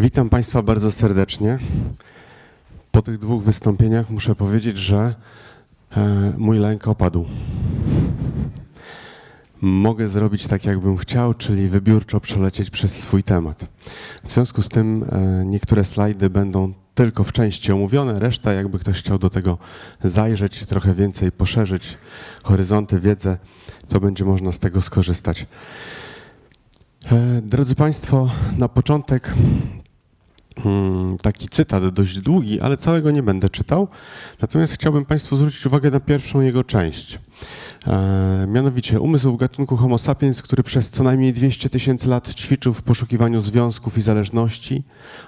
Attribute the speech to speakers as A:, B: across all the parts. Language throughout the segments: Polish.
A: Witam Państwa bardzo serdecznie. Po tych dwóch wystąpieniach muszę powiedzieć, że e, mój lęk opadł. Mogę zrobić tak, jakbym chciał, czyli wybiórczo przelecieć przez swój temat. W związku z tym e, niektóre slajdy będą tylko w części omówione, reszta, jakby ktoś chciał do tego zajrzeć, trochę więcej poszerzyć horyzonty, wiedzę, to będzie można z tego skorzystać. E, drodzy Państwo, na początek taki cytat dość długi, ale całego nie będę czytał. Natomiast chciałbym Państwu zwrócić uwagę na pierwszą jego część. E, mianowicie umysł gatunku Homo sapiens, który przez co najmniej 200 tysięcy lat ćwiczył w poszukiwaniu związków i zależności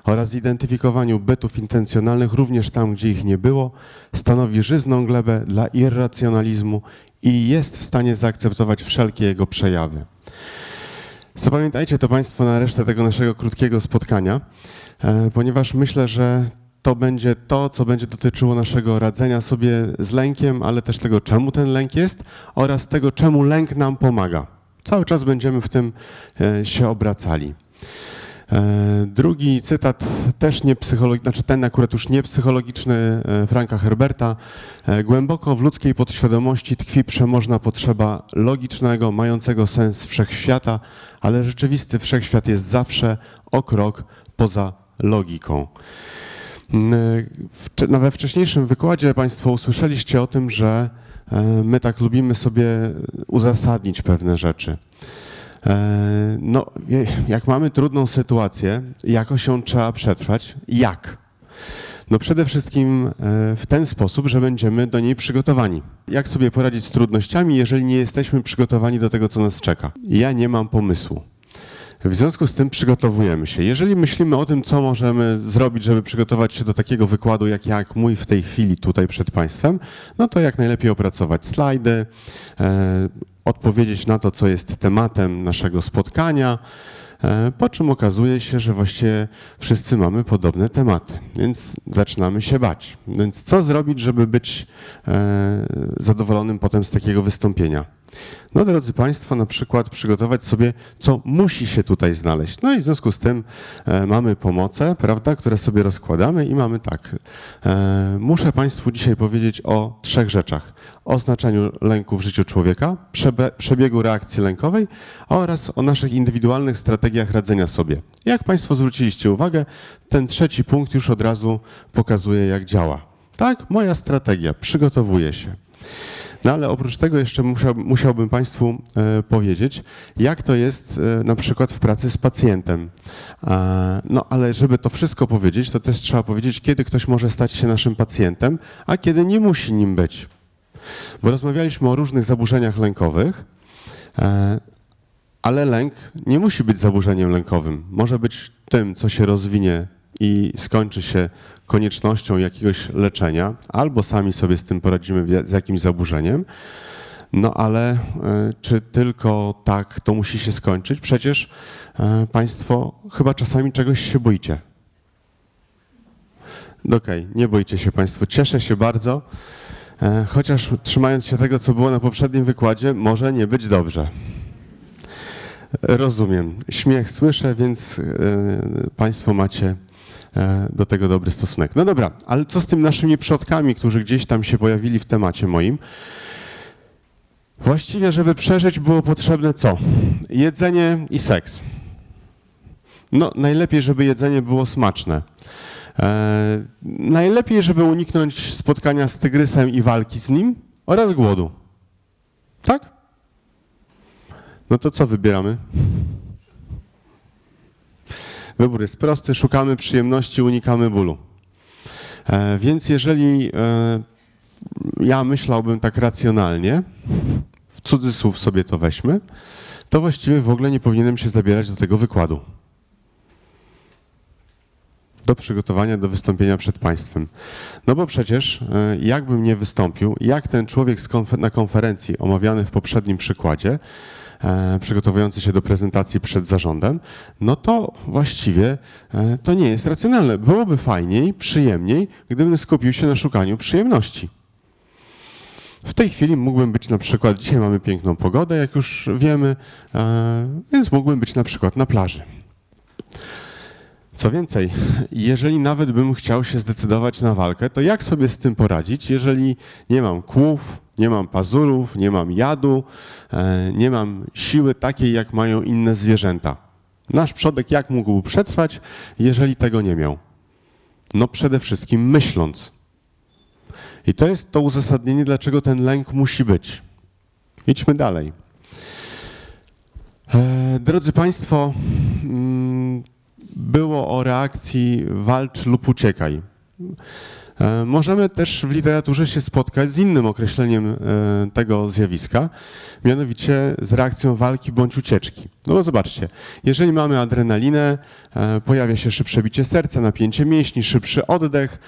A: oraz identyfikowaniu bytów intencjonalnych również tam, gdzie ich nie było, stanowi żyzną glebę dla irracjonalizmu i jest w stanie zaakceptować wszelkie jego przejawy. Zapamiętajcie to Państwo na resztę tego naszego krótkiego spotkania, e, ponieważ myślę, że to będzie to, co będzie dotyczyło naszego radzenia sobie z lękiem, ale też tego, czemu ten lęk jest oraz tego, czemu lęk nam pomaga. Cały czas będziemy w tym e, się obracali. E, drugi cytat, też nie psychologiczny, znaczy ten akurat już nie psychologiczny, e, Franka Herberta. Głęboko w ludzkiej podświadomości tkwi przemożna potrzeba logicznego, mającego sens wszechświata, ale rzeczywisty wszechświat jest zawsze o krok poza logiką. Na we wcześniejszym wykładzie Państwo usłyszeliście o tym, że e, my tak lubimy sobie uzasadnić pewne rzeczy. E, no, jak mamy trudną sytuację, jakoś ją trzeba przetrwać. Jak? No przede wszystkim e, w ten sposób, że będziemy do niej przygotowani. Jak sobie poradzić z trudnościami, jeżeli nie jesteśmy przygotowani do tego, co nas czeka? Ja nie mam pomysłu. W związku z tym przygotowujemy się. Jeżeli myślimy o tym, co możemy zrobić, żeby przygotować się do takiego wykładu, jak, jak mój w tej chwili tutaj przed Państwem, no to jak najlepiej opracować slajdy, e, odpowiedzieć na to, co jest tematem naszego spotkania, e, po czym okazuje się, że właściwie wszyscy mamy podobne tematy, więc zaczynamy się bać. Więc co zrobić, żeby być e, zadowolonym potem z takiego wystąpienia? No drodzy Państwo, na przykład przygotować sobie, co musi się tutaj znaleźć. No i w związku z tym e, mamy pomoce, prawda, które sobie rozkładamy i mamy tak. E, muszę Państwu dzisiaj powiedzieć o trzech rzeczach. O znaczeniu lęku w życiu człowieka, przebiegu reakcji lękowej oraz o naszych indywidualnych strategiach radzenia sobie. Jak Państwo zwróciliście uwagę, ten trzeci punkt już od razu pokazuje, jak działa. Tak, moja strategia, przygotowuję się. No ale oprócz tego jeszcze musiał, musiałbym Państwu e, powiedzieć, jak to jest e, na przykład w pracy z pacjentem. No ale żeby to wszystko powiedzieć, to też trzeba powiedzieć, kiedy ktoś może stać się naszym pacjentem, a kiedy nie musi nim być. Bo rozmawialiśmy o różnych zaburzeniach lękowych, e, ale lęk nie musi być zaburzeniem lękowym. Może być tym, co się rozwinie i skończy się koniecznością jakiegoś leczenia, albo sami sobie z tym poradzimy z jakimś zaburzeniem. No ale e, czy tylko tak to musi się skończyć? Przecież e, Państwo chyba czasami czegoś się boicie. Okej, okay, nie bójcie się Państwo. Cieszę się bardzo, e, chociaż trzymając się tego, co było na poprzednim wykładzie, może nie być dobrze. Rozumiem. Śmiech słyszę, więc Państwo macie do tego dobry stosunek. No dobra, ale co z tym naszymi przodkami, którzy gdzieś tam się pojawili w temacie moim? Właściwie, żeby przeżyć, było potrzebne co? Jedzenie i seks. No, najlepiej, żeby jedzenie było smaczne. E, najlepiej, żeby uniknąć spotkania z tygrysem i walki z nim oraz głodu. Tak? No to co wybieramy? Wybór jest prosty, szukamy przyjemności, unikamy bólu. E, więc jeżeli e, ja myślałbym tak racjonalnie, w cudzysłów sobie to weźmy, to właściwie w ogóle nie powinienem się zabierać do tego wykładu. Do przygotowania do wystąpienia przed Państwem. No bo przecież, e, jakbym nie wystąpił, jak ten człowiek na konferencji omawiany w poprzednim przykładzie, przygotowujący się do prezentacji przed zarządem, no to właściwie e, to nie jest racjonalne. Byłoby fajniej, przyjemniej, gdybym skupił się na szukaniu przyjemności. W tej chwili mógłbym być na przykład, dzisiaj mamy piękną pogodę, jak już wiemy, e, więc mógłbym być na przykład na plaży. Co więcej, jeżeli nawet bym chciał się zdecydować na walkę, to jak sobie z tym poradzić, jeżeli nie mam kłów, nie mam pazurów, nie mam jadu, e, nie mam siły takiej, jak mają inne zwierzęta? Nasz przodek jak mógł przetrwać, jeżeli tego nie miał? No przede wszystkim myśląc. I to jest to uzasadnienie, dlaczego ten lęk musi być. Idźmy dalej. E, drodzy Państwo, mm, było o reakcji walcz lub uciekaj. E, możemy też w literaturze się spotkać z innym określeniem e, tego zjawiska, mianowicie z reakcją walki bądź ucieczki. No bo zobaczcie, jeżeli mamy adrenalinę, e, pojawia się szybsze bicie serca, napięcie mięśni, szybszy oddech,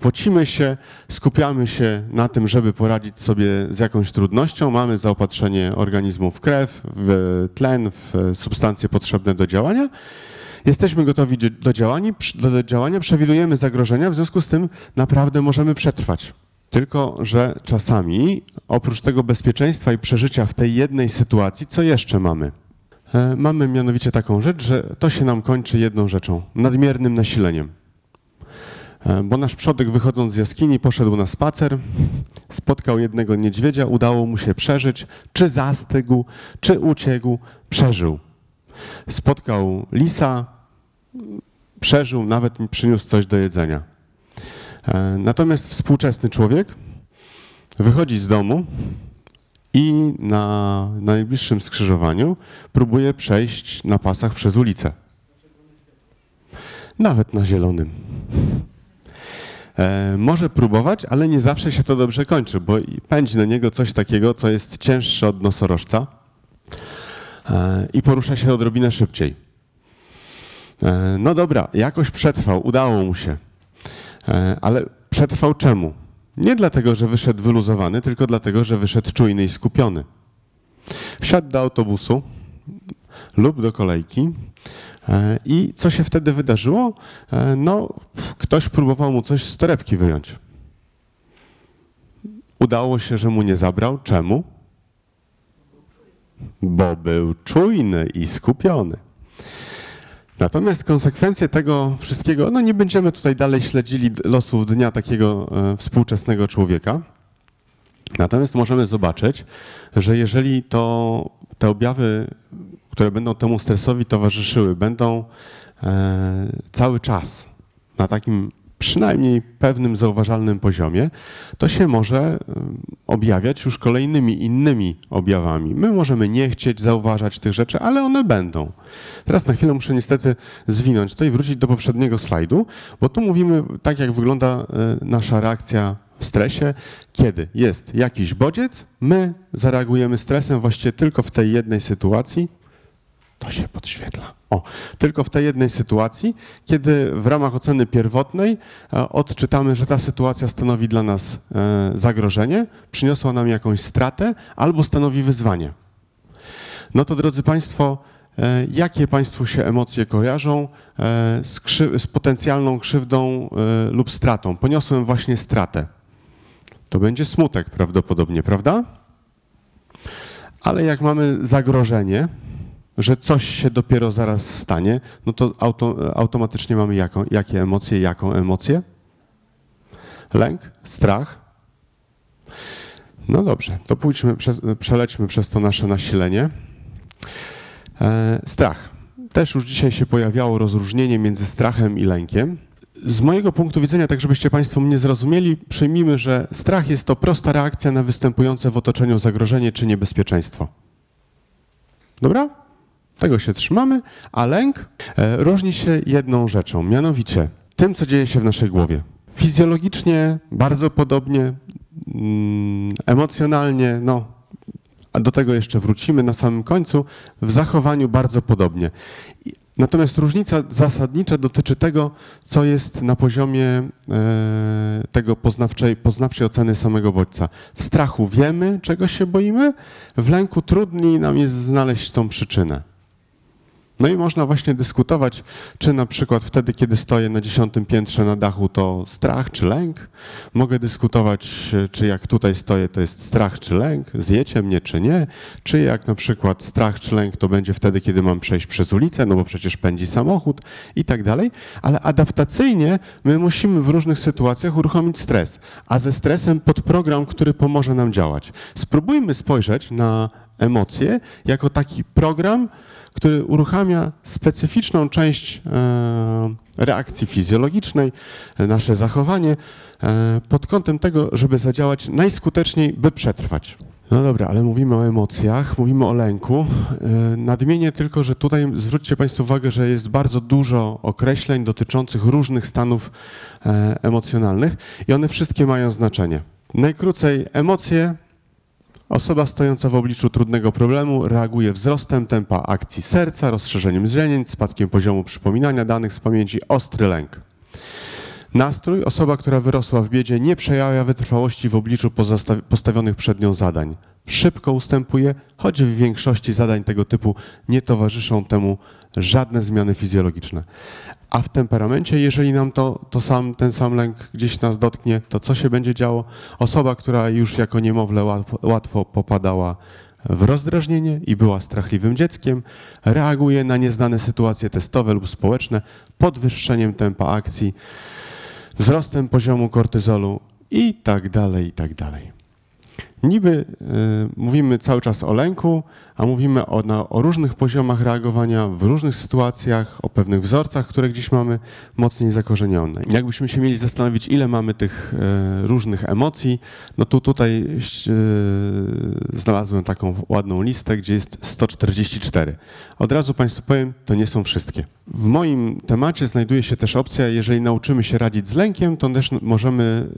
A: pocimy się, skupiamy się na tym, żeby poradzić sobie z jakąś trudnością, mamy zaopatrzenie organizmu w krew, w tlen, w substancje potrzebne do działania Jesteśmy gotowi do działania, do działania, przewidujemy zagrożenia, w związku z tym naprawdę możemy przetrwać. Tylko, że czasami oprócz tego bezpieczeństwa i przeżycia w tej jednej sytuacji, co jeszcze mamy? E, mamy mianowicie taką rzecz, że to się nam kończy jedną rzeczą nadmiernym nasileniem. E, bo nasz przodek wychodząc z jaskini poszedł na spacer, spotkał jednego niedźwiedzia, udało mu się przeżyć, czy zastygł, czy uciekł, przeżył. Spotkał lisa, przeżył, nawet mi przyniósł coś do jedzenia. E, natomiast współczesny człowiek wychodzi z domu i na najbliższym skrzyżowaniu próbuje przejść na pasach przez ulicę. Nawet na zielonym. E, może próbować, ale nie zawsze się to dobrze kończy, bo pędzi na niego coś takiego, co jest cięższe od nosorożca i porusza się odrobinę szybciej. E, no dobra, jakoś przetrwał, udało mu się. E, ale przetrwał czemu? Nie dlatego, że wyszedł wyluzowany, tylko dlatego, że wyszedł czujny i skupiony. Wsiadł do autobusu lub do kolejki i co się wtedy wydarzyło? No, ktoś próbował mu coś z torebki wyjąć. Udało się, że mu nie zabrał. Czemu? Bo był czujny i skupiony. Natomiast konsekwencje tego wszystkiego, no nie będziemy tutaj dalej śledzili losów dnia takiego e, współczesnego człowieka. Natomiast możemy zobaczyć, że jeżeli to te objawy, które będą temu stresowi towarzyszyły, będą e, cały czas na takim przynajmniej pewnym zauważalnym poziomie, to się może objawiać już kolejnymi innymi objawami. My możemy nie chcieć zauważać tych rzeczy, ale one będą. Teraz na chwilę muszę niestety zwinąć to i wrócić do poprzedniego slajdu, bo tu mówimy tak, jak wygląda e, nasza reakcja w stresie, kiedy jest jakiś bodziec, my zareagujemy stresem właściwie tylko w tej jednej sytuacji, to się podświetla. O, tylko w tej jednej sytuacji, kiedy w ramach oceny pierwotnej e, odczytamy, że ta sytuacja stanowi dla nas e, zagrożenie, przyniosła nam jakąś stratę albo stanowi wyzwanie. No to drodzy Państwo, e, jakie Państwu się emocje kojarzą z, z potencjalną krzywdą lub stratą? Poniosłem właśnie stratę. To będzie smutek prawdopodobnie, prawda? Ale jak mamy zagrożenie, że coś się dopiero zaraz stanie, no to auto, automatycznie mamy jaką, jakie emocje, jaką emocję? Lęk, strach. No dobrze, to pójdźmy, przez, przelećmy przez to nasze nasilenie. E, strach. Też już dzisiaj się pojawiało rozróżnienie między strachem i lękiem. Z mojego punktu widzenia, tak żebyście Państwo mnie zrozumieli, przyjmijmy, że strach jest to prosta reakcja na występujące w otoczeniu zagrożenie czy niebezpieczeństwo. Dobra? Tego się trzymamy, a lęk e, różni się jedną rzeczą, mianowicie tym, co dzieje się w naszej głowie. Fizjologicznie bardzo podobnie, mm, emocjonalnie, no, a do tego jeszcze wrócimy na samym końcu, w zachowaniu bardzo podobnie. Natomiast różnica zasadnicza dotyczy tego, co jest na poziomie e, tego poznawczej, poznawczej oceny samego bodźca. W strachu wiemy, czego się boimy, w lęku trudniej nam jest znaleźć tą przyczynę. No i można właśnie dyskutować, czy na przykład wtedy, kiedy stoję na dziesiątym piętrze na dachu, to strach czy lęk. Mogę dyskutować, czy jak tutaj stoję, to jest strach czy lęk, zjecie mnie czy nie. Czy jak na przykład strach czy lęk to będzie wtedy, kiedy mam przejść przez ulicę, no bo przecież pędzi samochód i tak dalej. Ale adaptacyjnie my musimy w różnych sytuacjach uruchomić stres, a ze stresem pod program, który pomoże nam działać. Spróbujmy spojrzeć na emocje jako taki program, który uruchamia specyficzną część e, reakcji fizjologicznej, e, nasze zachowanie, e, pod kątem tego, żeby zadziałać najskuteczniej, by przetrwać. No dobra, ale mówimy o emocjach, mówimy o lęku. Nadmienię tylko, że tutaj zwróćcie Państwo uwagę, że jest bardzo dużo określeń dotyczących różnych stanów emocjonalnych i one wszystkie mają znaczenie. Najkrócej, emocje Osoba stojąca w obliczu trudnego problemu reaguje wzrostem tempa akcji serca, rozszerzeniem źrenic, spadkiem poziomu przypominania danych z pamięci, ostry lęk. Nastrój, osoba, która wyrosła w biedzie, nie przejawia wytrwałości w obliczu postawionych przed nią zadań. Szybko ustępuje, choć w większości zadań tego typu nie towarzyszą temu żadne zmiany fizjologiczne. A w temperamencie, jeżeli nam to, to sam, ten sam lęk gdzieś nas dotknie, to co się będzie działo? Osoba, która już jako niemowlę łatwo, łatwo popadała w rozdrażnienie i była strachliwym dzieckiem, reaguje na nieznane sytuacje testowe lub społeczne podwyższeniem tempa akcji, wzrostem poziomu kortyzolu i tak dalej, i tak dalej. Niby y, mówimy cały czas o lęku, a mówimy o, o, różnych poziomach reagowania w różnych sytuacjach, o pewnych wzorcach, które gdzieś mamy mocniej zakorzenione. Jakbyśmy się mieli zastanowić, ile mamy tych y, różnych emocji, no to tutaj y, znalazłem taką ładną listę, gdzie jest 144. Od razu Państwu powiem, to nie są wszystkie. W moim temacie znajduje się też opcja, jeżeli nauczymy się radzić z lękiem, to też możemy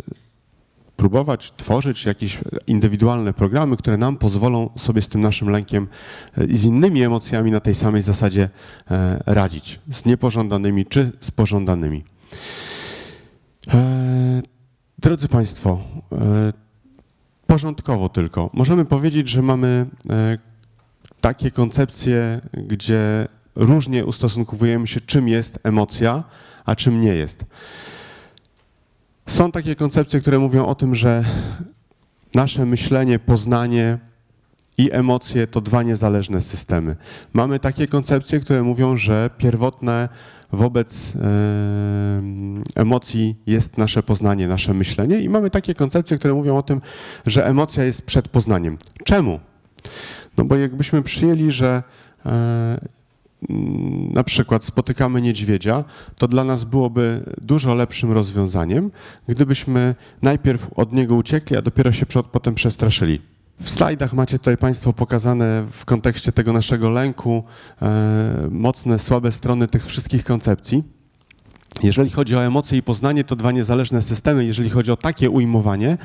A: próbować tworzyć jakieś indywidualne programy, które nam pozwolą sobie z tym naszym lękiem e, i z innymi emocjami na tej samej zasadzie e, radzić, z niepożądanymi czy z pożądanymi. E, drodzy Państwo, porządkowo tylko. Możemy powiedzieć, że mamy takie koncepcje, gdzie różnie ustosunkowujemy się, czym jest emocja, a czym nie jest. Są takie koncepcje, które mówią o tym, że nasze myślenie, poznanie i emocje to dwa niezależne systemy. Mamy takie koncepcje, które mówią, że pierwotne wobec emocji jest nasze poznanie, nasze myślenie, i mamy takie koncepcje, które mówią o tym, że emocja jest przed poznaniem. Czemu? No bo jakbyśmy przyjęli, że e, na przykład spotykamy niedźwiedzia, to dla nas byłoby dużo lepszym rozwiązaniem, gdybyśmy najpierw od niego uciekli, a dopiero się potem przestraszyli. W slajdach macie tutaj Państwo pokazane w kontekście tego naszego lęku e, mocne, słabe strony tych wszystkich koncepcji. Jeżeli chodzi o emocje i poznanie, to dwa niezależne systemy. Jeżeli chodzi o takie ujmowanie,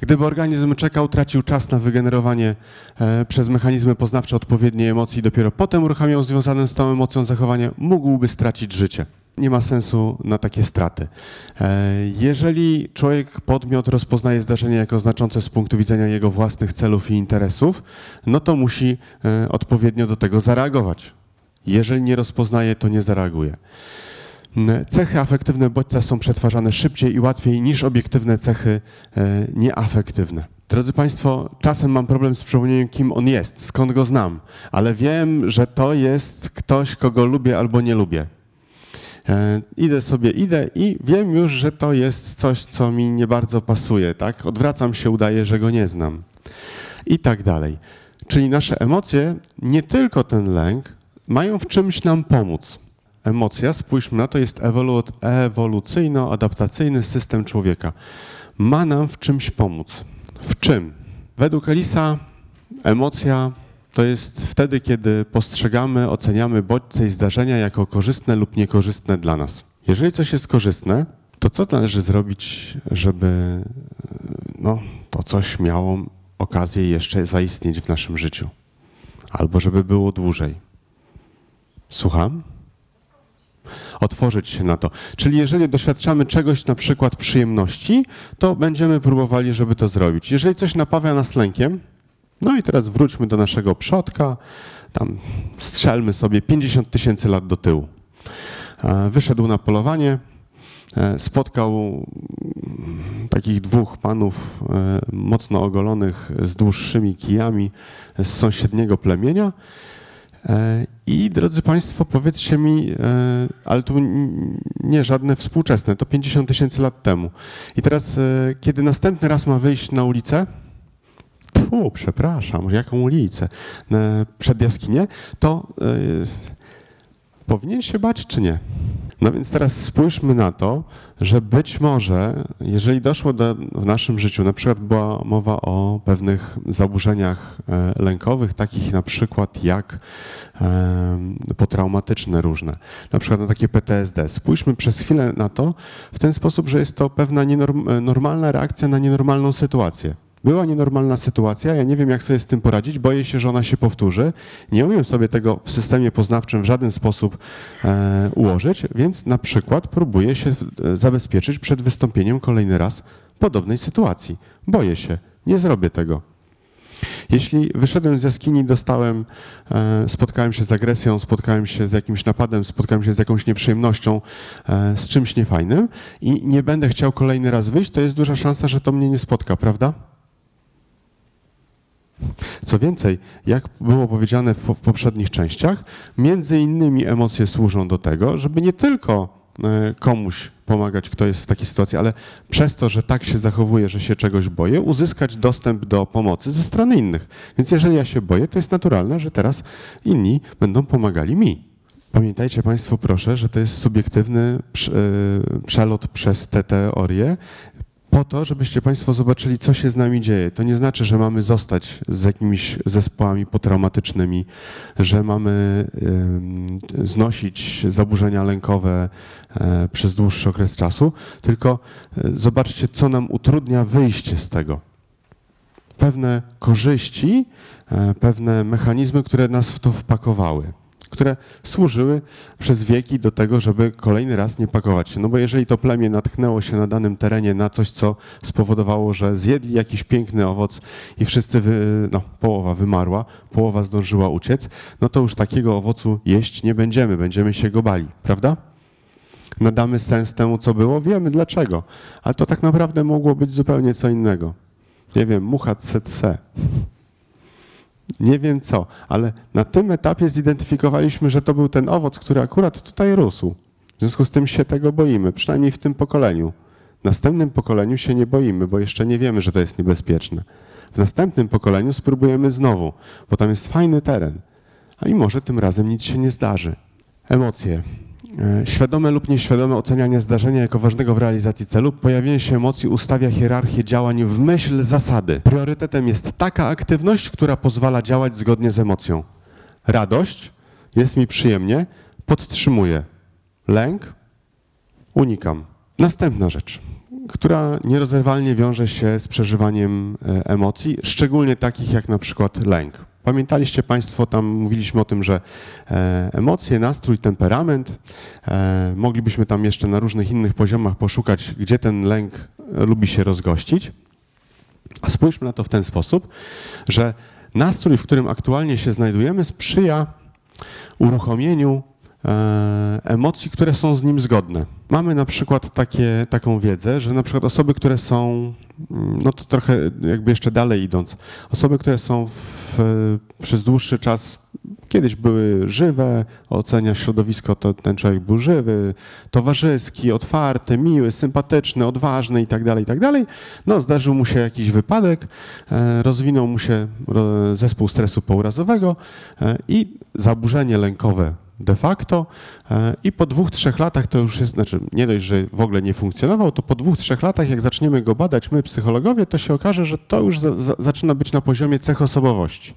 A: gdyby organizm czekał, tracił czas na wygenerowanie e, przez mechanizmy poznawcze odpowiedniej emocji, dopiero potem uruchamiał związane z tą emocją zachowanie, mógłby stracić życie. Nie ma sensu na takie straty. E, jeżeli człowiek, podmiot rozpoznaje zdarzenie jako znaczące z punktu widzenia jego własnych celów i interesów, no to musi e, odpowiednio do tego zareagować. Jeżeli nie rozpoznaje, to nie zareaguje. Cechy afektywne bodźca są przetwarzane szybciej i łatwiej niż obiektywne cechy e, nieafektywne. Drodzy Państwo, czasem mam problem z przypomnieniem, kim on jest, skąd go znam, ale wiem, że to jest ktoś, kogo lubię albo nie lubię. E, idę sobie, idę i wiem już, że to jest coś, co mi nie bardzo pasuje, tak? Odwracam się, udaję, że go nie znam. I tak dalej. Czyli nasze emocje, nie tylko ten lęk, mają w czymś nam pomóc emocja, spójrzmy na to, jest ewolucyjno-adaptacyjny system człowieka. Ma nam w czymś pomóc. W czym? Według Elisa emocja to jest wtedy, kiedy postrzegamy, oceniamy bodźce i zdarzenia jako korzystne lub niekorzystne dla nas. Jeżeli coś jest korzystne, to co należy zrobić, żeby no, to coś miało okazję jeszcze zaistnieć w naszym życiu? Albo żeby było dłużej? Słucham? Otworzyć się na to. Czyli jeżeli doświadczamy czegoś, na przykład przyjemności, to będziemy próbowali, żeby to zrobić. Jeżeli coś napawia nas lękiem, no i teraz wróćmy do naszego przodka, tam strzelmy sobie 50 tysięcy lat do tyłu. Wyszedł na polowanie, spotkał takich dwóch panów mocno ogolonych z dłuższymi kijami z sąsiedniego plemienia E, I drodzy Państwo, powiedzcie mi, e, ale tu nie żadne współczesne, to 50 tysięcy lat temu. I teraz, e, kiedy następny raz ma wyjść na ulicę, przepraszam, jaką ulicę? Przed jaskinię, to powinien się bać czy nie? No więc teraz spójrzmy na to, że być może, jeżeli doszło do, w naszym życiu, na przykład była mowa o pewnych zaburzeniach e, lękowych, takich na przykład jak e, potraumatyczne różne, na przykład na takie PTSD. Spójrzmy przez chwilę na to w ten sposób, że jest to pewna normalna reakcja na nienormalną sytuację. Była nienormalna sytuacja, ja nie wiem, jak sobie z tym poradzić, boję się, że ona się powtórzy. Nie umiem sobie tego w systemie poznawczym w żaden sposób e, ułożyć, więc na przykład próbuję się e, zabezpieczyć przed wystąpieniem kolejny raz podobnej sytuacji. Boję się, nie zrobię tego. Jeśli wyszedłem z jaskini, dostałem, e, spotkałem się z agresją, spotkałem się z jakimś napadem, spotkałem się z jakąś nieprzyjemnością, e, z czymś niefajnym i nie będę chciał kolejny raz wyjść, to jest duża szansa, że to mnie nie spotka, prawda? Co więcej, jak było powiedziane w, poprzednich częściach, między innymi emocje służą do tego, żeby nie tylko e, komuś pomagać, kto jest w takiej sytuacji, ale przez to, że tak się zachowuje, że się czegoś boję, uzyskać dostęp do pomocy ze strony innych. Więc jeżeli ja się boję, to jest naturalne, że teraz inni będą pomagali mi. Pamiętajcie Państwo, proszę, że to jest subiektywny e, przelot przez te teorie po to, żebyście Państwo zobaczyli, co się z nami dzieje. To nie znaczy, że mamy zostać z jakimiś zespołami potraumatycznymi, że mamy znosić zaburzenia lękowe e, przez dłuższy okres czasu, tylko e, zobaczcie, co nam utrudnia wyjście z tego. Pewne korzyści, e, pewne mechanizmy, które nas w to wpakowały które służyły przez wieki do tego, żeby kolejny raz nie pakować się. No bo jeżeli to plemię natknęło się na danym terenie na coś, co spowodowało, że zjedli jakiś piękny owoc i wszyscy, wy, no połowa wymarła, połowa zdążyła uciec, no to już takiego owocu jeść nie będziemy, będziemy się go bali, prawda? Nadamy sens temu, co było, wiemy dlaczego, ale to tak naprawdę mogło być zupełnie co innego. Nie wiem, mucha tsetse. Nie wiem co, ale na tym etapie zidentyfikowaliśmy, że to był ten owoc, który akurat tutaj rósł. W związku z tym się tego boimy, przynajmniej w tym pokoleniu. W następnym pokoleniu się nie boimy, bo jeszcze nie wiemy, że to jest niebezpieczne. W następnym pokoleniu spróbujemy znowu, bo tam jest fajny teren. A i może tym razem nic się nie zdarzy. Emocje. E, świadome lub nieświadome ocenianie zdarzenia jako ważnego w realizacji celu, pojawienie się emocji ustawia hierarchię działań w myśl zasady. Priorytetem jest taka aktywność, która pozwala działać zgodnie z emocją. Radość, jest mi przyjemnie, podtrzymuję. Lęk, unikam. Następna rzecz, która nierozerwalnie wiąże się z przeżywaniem e, emocji, szczególnie takich jak na przykład lęk. Pamiętaliście Państwo, tam mówiliśmy o tym, że e, emocje, nastrój, temperament, e, moglibyśmy tam jeszcze na różnych innych poziomach poszukać, gdzie ten lęk e, lubi się rozgościć. A spójrzmy na to w ten sposób, że nastrój, w którym aktualnie się znajdujemy, sprzyja uruchomieniu emocji, które są z nim zgodne. Mamy na przykład takie, taką wiedzę, że na przykład osoby, które są no to trochę jakby jeszcze dalej idąc, osoby, które są w, przez dłuższy czas, kiedyś były żywe, ocenia środowisko, to ten człowiek był żywy, towarzyski, otwarty, miły, sympatyczny, odważny itd., tak itd. Tak no zdarzył mu się jakiś wypadek, e, rozwinął mu się zespół stresu pourazowego e, i zaburzenie lękowe de facto e, i po dwóch, trzech latach to już jest, znaczy nie dość, że w ogóle nie funkcjonował, to po dwóch, trzech latach jak zaczniemy go badać my psychologowie, to się okaże, że to już za, za, zaczyna być na poziomie cech osobowości.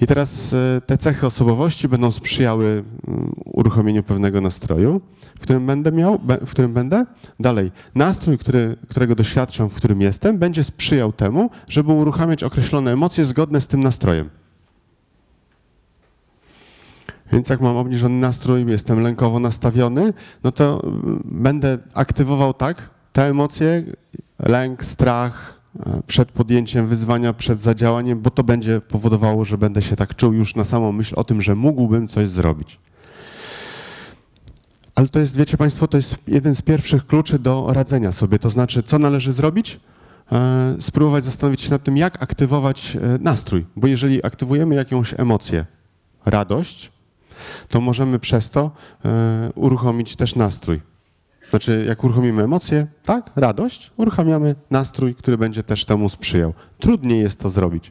A: I teraz e, te cechy osobowości będą sprzyjały uruchomieniu pewnego nastroju, w którym będę miał, w którym będę. Dalej, nastrój, który, którego doświadczam, w którym jestem, będzie sprzyjał temu, żeby uruchamiać określone emocje zgodne z tym nastrojem. Więc jak mam obniżony nastrój, jestem lękowo nastawiony, no to mm, będę aktywował tak te emocje, lęk, strach, e, przed podjęciem wyzwania, przed zadziałaniem, bo to będzie powodowało, że będę się tak czuł już na samą myśl o tym, że mógłbym coś zrobić. Ale to jest, wiecie Państwo, to jest jeden z pierwszych kluczy do radzenia sobie. To znaczy, co należy zrobić? E, spróbować zastanowić się nad tym, jak aktywować e, nastrój. Bo jeżeli aktywujemy jakąś emocję, radość, to możemy przez to e, uruchomić też nastrój. Znaczy, jak uruchomimy emocje, tak, radość, uruchamiamy nastrój, który będzie też temu sprzyjał. Trudniej jest to zrobić.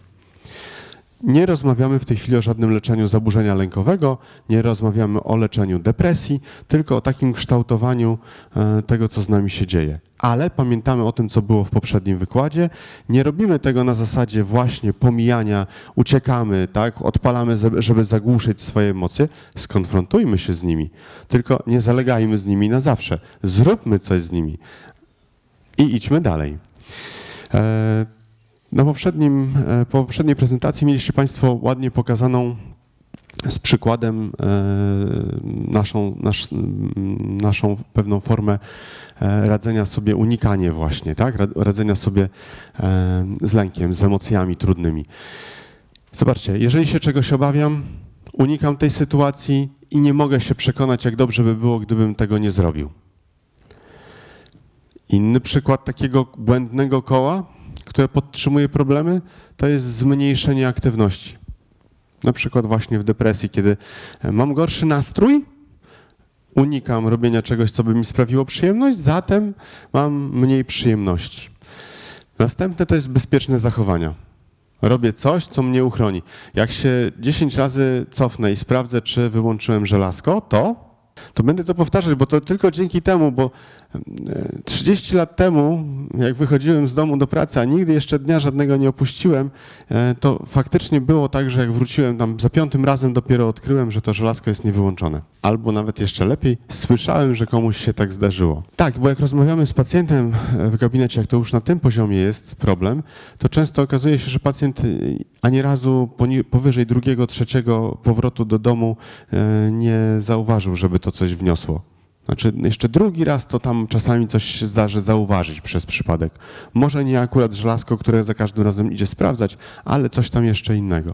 A: Nie rozmawiamy w tej chwili o żadnym leczeniu zaburzenia lękowego, nie rozmawiamy o leczeniu depresji, tylko o takim kształtowaniu e, tego, co z nami się dzieje. Ale pamiętamy o tym, co było w poprzednim wykładzie. Nie robimy tego na zasadzie właśnie pomijania, uciekamy, tak, odpalamy, żeby zagłuszyć swoje emocje. Skonfrontujmy się z nimi, tylko nie zalegajmy z nimi na zawsze. Zróbmy coś z nimi i idźmy dalej. E, na poprzednim, e, po poprzedniej prezentacji mieliście Państwo ładnie pokazaną z przykładem e, naszą, nasz, naszą pewną formę e, radzenia sobie, unikanie właśnie, tak? Radzenia sobie z lękiem, z emocjami trudnymi. Zobaczcie, jeżeli się czegoś obawiam, unikam tej sytuacji i nie mogę się przekonać, jak dobrze by było, gdybym tego nie zrobił. Inny przykład takiego błędnego koła które podtrzymuje problemy, to jest zmniejszenie aktywności. Na przykład właśnie w depresji, kiedy e, mam gorszy nastrój, unikam robienia czegoś, co by mi sprawiło przyjemność, zatem mam mniej przyjemności. Następne to jest bezpieczne zachowania. Robię coś, co mnie uchroni. Jak się 10 razy cofnę i sprawdzę, czy wyłączyłem żelazko, to to będę to powtarzać, bo to tylko dzięki temu, bo 30 lat temu, jak wychodziłem z domu do pracy, a nigdy jeszcze dnia żadnego nie opuściłem, e, to faktycznie było tak, że jak wróciłem tam za piątym razem dopiero odkryłem, że to żelazko jest niewyłączone. Albo nawet jeszcze lepiej, słyszałem, że komuś się tak zdarzyło. Tak, bo jak rozmawiamy z pacjentem w gabinecie, jak to już na tym poziomie jest problem, to często okazuje się, że pacjent ani razu powyżej drugiego, trzeciego powrotu do domu e, nie zauważył, żeby to coś wniosło. Znaczy, jeszcze drugi raz to tam czasami coś się zdarzy zauważyć przez przypadek. Może nie akurat żelazko, które za każdym razem idzie sprawdzać, ale coś tam jeszcze innego.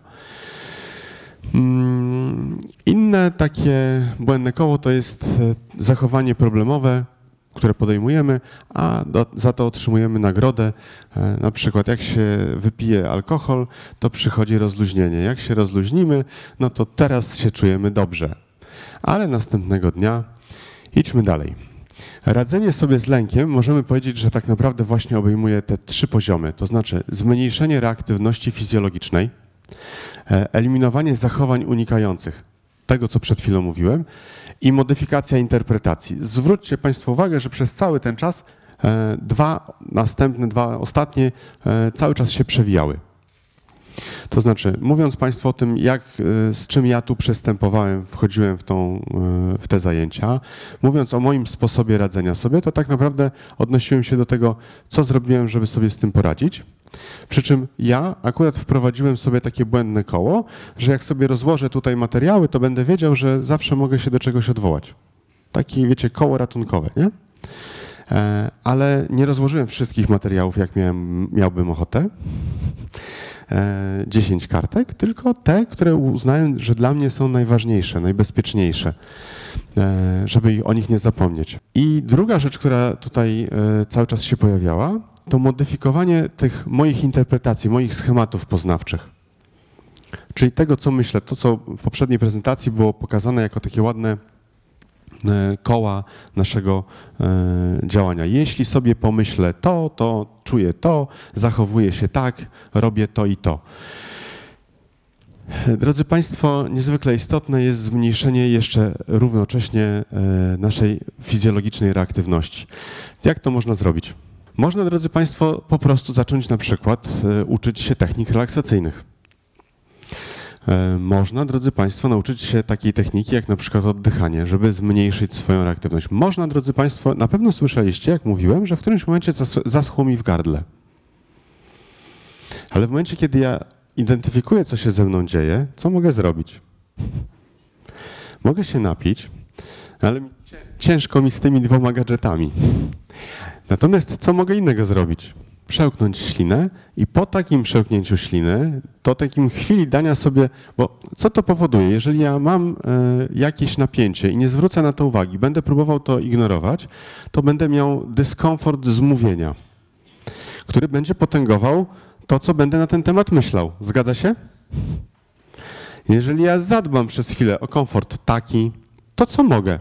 A: Mm, inne takie błędne koło to jest e, zachowanie problemowe, które podejmujemy, a do, za to otrzymujemy nagrodę. E, na przykład jak się wypije alkohol, to przychodzi rozluźnienie. Jak się rozluźnimy, no to teraz się czujemy dobrze. Ale następnego dnia idźmy dalej. Radzenie sobie z lękiem możemy powiedzieć, że tak naprawdę właśnie obejmuje te trzy poziomy, to znaczy zmniejszenie reaktywności fizjologicznej, e, eliminowanie zachowań unikających, tego co przed chwilą mówiłem, i modyfikacja interpretacji. Zwróćcie Państwo uwagę, że przez cały ten czas e, dwa następne, dwa ostatnie e, cały czas się przewijały. To znaczy, mówiąc Państwu o tym, jak, e, z czym ja tu przystępowałem, wchodziłem w, tą, w te zajęcia, mówiąc o moim sposobie radzenia sobie, to tak naprawdę odnosiłem się do tego, co zrobiłem, żeby sobie z tym poradzić. Przy czym ja akurat wprowadziłem sobie takie błędne koło, że jak sobie rozłożę tutaj materiały, to będę wiedział, że zawsze mogę się do czegoś odwołać. Takie, wiecie, koło ratunkowe, nie? E, ale nie rozłożyłem wszystkich materiałów, jak miałem, miałbym ochotę. 10 e, kartek, tylko te, które uznałem, że dla mnie są najważniejsze, najbezpieczniejsze, e, żeby o nich nie zapomnieć. I druga rzecz, która tutaj cały czas się pojawiała, to modyfikowanie tych moich interpretacji, moich schematów poznawczych. Czyli tego, co myślę, to, co w poprzedniej prezentacji było pokazane jako takie ładne koła naszego e, działania. Jeśli sobie pomyślę to, to czuję to, zachowuję się tak, robię to i to. Drodzy Państwo, niezwykle istotne jest zmniejszenie jeszcze równocześnie e, naszej fizjologicznej reaktywności. Jak to można zrobić? Można, drodzy Państwo, po prostu zacząć na przykład e, uczyć się technik relaksacyjnych. E, można, drodzy Państwo, nauczyć się takiej techniki jak na przykład oddychanie, żeby zmniejszyć swoją reaktywność. Można, drodzy Państwo, na pewno słyszeliście, jak mówiłem, że w którymś momencie zaschło mi w gardle. Ale w momencie, kiedy ja identyfikuję, co się ze mną dzieje, co mogę zrobić? Mogę się napić, ale ciężko mi z tymi dwoma gadżetami. Natomiast co mogę innego zrobić? Przełknąć ślinę i po takim przełknięciu śliny, to takim chwili dania sobie, bo co to powoduje? Jeżeli ja mam e, jakieś napięcie i nie zwrócę na to uwagi, będę próbował to ignorować, to będę miał dyskomfort z mówienia, który będzie potęgował to, co będę na ten temat myślał. Zgadza się? Jeżeli ja zadbam przez chwilę o komfort taki, to co mogę?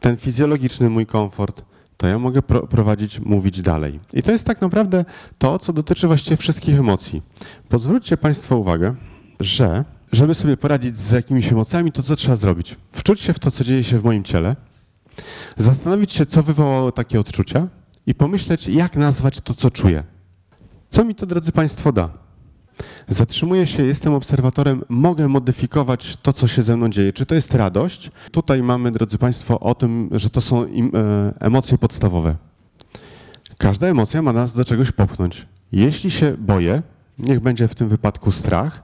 A: Ten fizjologiczny mój komfort, to ja mogę pro prowadzić, mówić dalej. I to jest tak naprawdę to, co dotyczy właściwie wszystkich emocji. Pozwólcie Państwo uwagę, że żeby sobie poradzić z jakimiś emocjami, to co trzeba zrobić? Wczuć się w to, co dzieje się w moim ciele, zastanowić się, co wywołało takie odczucia i pomyśleć, jak nazwać to, co czuję. Co mi to, drodzy Państwo, da? Zatrzymuję się, jestem obserwatorem, mogę modyfikować to, co się ze mną dzieje. Czy to jest radość? Tutaj mamy, drodzy Państwo, o tym, że to są e, emocje podstawowe. Każda emocja ma nas do czegoś popchnąć. Jeśli się boję, niech będzie w tym wypadku strach,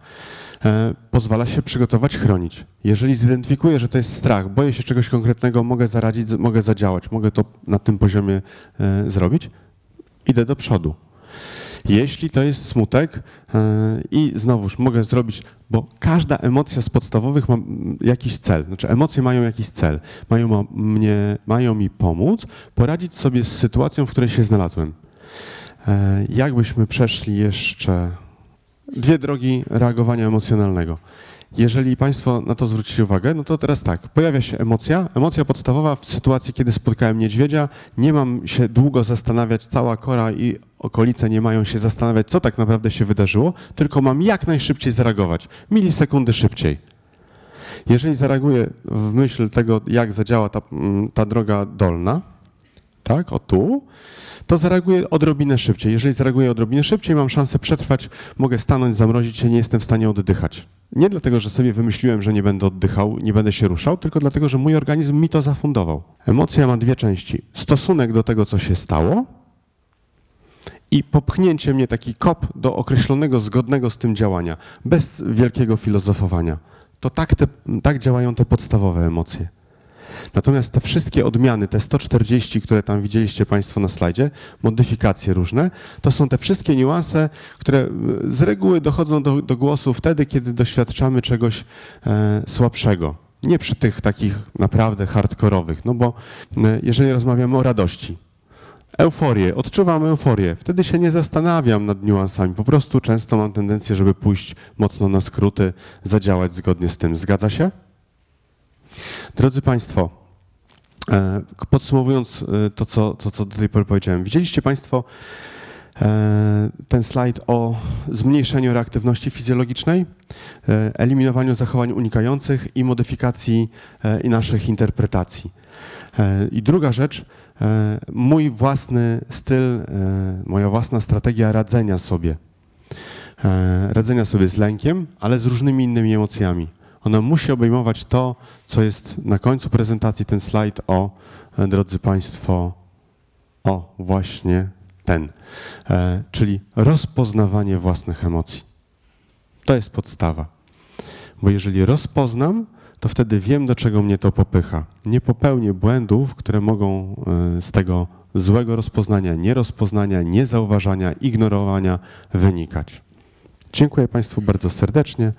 A: e, pozwala się przygotować, chronić. Jeżeli zidentyfikuję, że to jest strach, boję się czegoś konkretnego, mogę zaradzić, mogę zadziałać, mogę to na tym poziomie e, zrobić, idę do przodu. Jeśli to jest smutek e, i znowuż mogę zrobić, bo każda emocja z podstawowych ma jakiś cel. Znaczy emocje mają jakiś cel. Mają, mnie, mają mi pomóc poradzić sobie z sytuacją, w której się znalazłem. E, jakbyśmy przeszli jeszcze dwie drogi reagowania emocjonalnego. Jeżeli Państwo na to zwrócicie uwagę, no to teraz tak, pojawia się emocja. Emocja podstawowa w sytuacji, kiedy spotkałem niedźwiedzia, nie mam się długo zastanawiać, cała kora i okolice nie mają się zastanawiać, co tak naprawdę się wydarzyło, tylko mam jak najszybciej zareagować, milisekundy szybciej. Jeżeli zareaguję w myśl tego, jak zadziała ta, mm, ta droga dolna, tak, o tu, to zareaguję odrobinę szybciej. Jeżeli zareaguję odrobinę szybciej, mam szansę przetrwać, mogę stanąć, zamrozić się, nie jestem w stanie oddychać. Nie dlatego, że sobie wymyśliłem, że nie będę oddychał, nie będę się ruszał, tylko dlatego, że mój organizm mi to zafundował. Emocja ma dwie części. Stosunek do tego, co się stało i popchnięcie mnie, taki kop do określonego, zgodnego z tym działania, bez wielkiego filozofowania. To tak, te, tak działają te podstawowe emocje. Natomiast te wszystkie odmiany, te 140, które tam widzieliście Państwo na slajdzie, modyfikacje różne, to są te wszystkie niuanse, które e, z reguły dochodzą do, do głosu wtedy, kiedy doświadczamy czegoś e, słabszego. Nie przy tych takich naprawdę hardkorowych, no bo e, jeżeli rozmawiamy o radości, euforię, odczuwam euforię, wtedy się nie zastanawiam nad niuansami, po prostu często mam tendencję, żeby pójść mocno na skróty, zadziałać zgodnie z tym. Zgadza się? Drodzy Państwo, e, podsumowując e, to, co, to, co do tej pory powiedziałem, widzieliście Państwo e, ten slajd o zmniejszeniu reaktywności fizjologicznej, eliminowaniu zachowań unikających i modyfikacji naszych interpretacji. I druga rzecz, mój własny styl, moja własna strategia radzenia sobie. Radzenia sobie z lękiem, ale z różnymi innymi emocjami. Ona musi obejmować to, co jest na końcu prezentacji, ten slajd o, e, drodzy Państwo, o właśnie ten, e, czyli rozpoznawanie własnych emocji. To jest podstawa. Bo jeżeli rozpoznam, to wtedy wiem, do czego mnie to popycha. Nie popełnię błędów, które mogą e, z tego złego rozpoznania, nierozpoznania, niezauważania, ignorowania wynikać. Dziękuję Państwu bardzo serdecznie.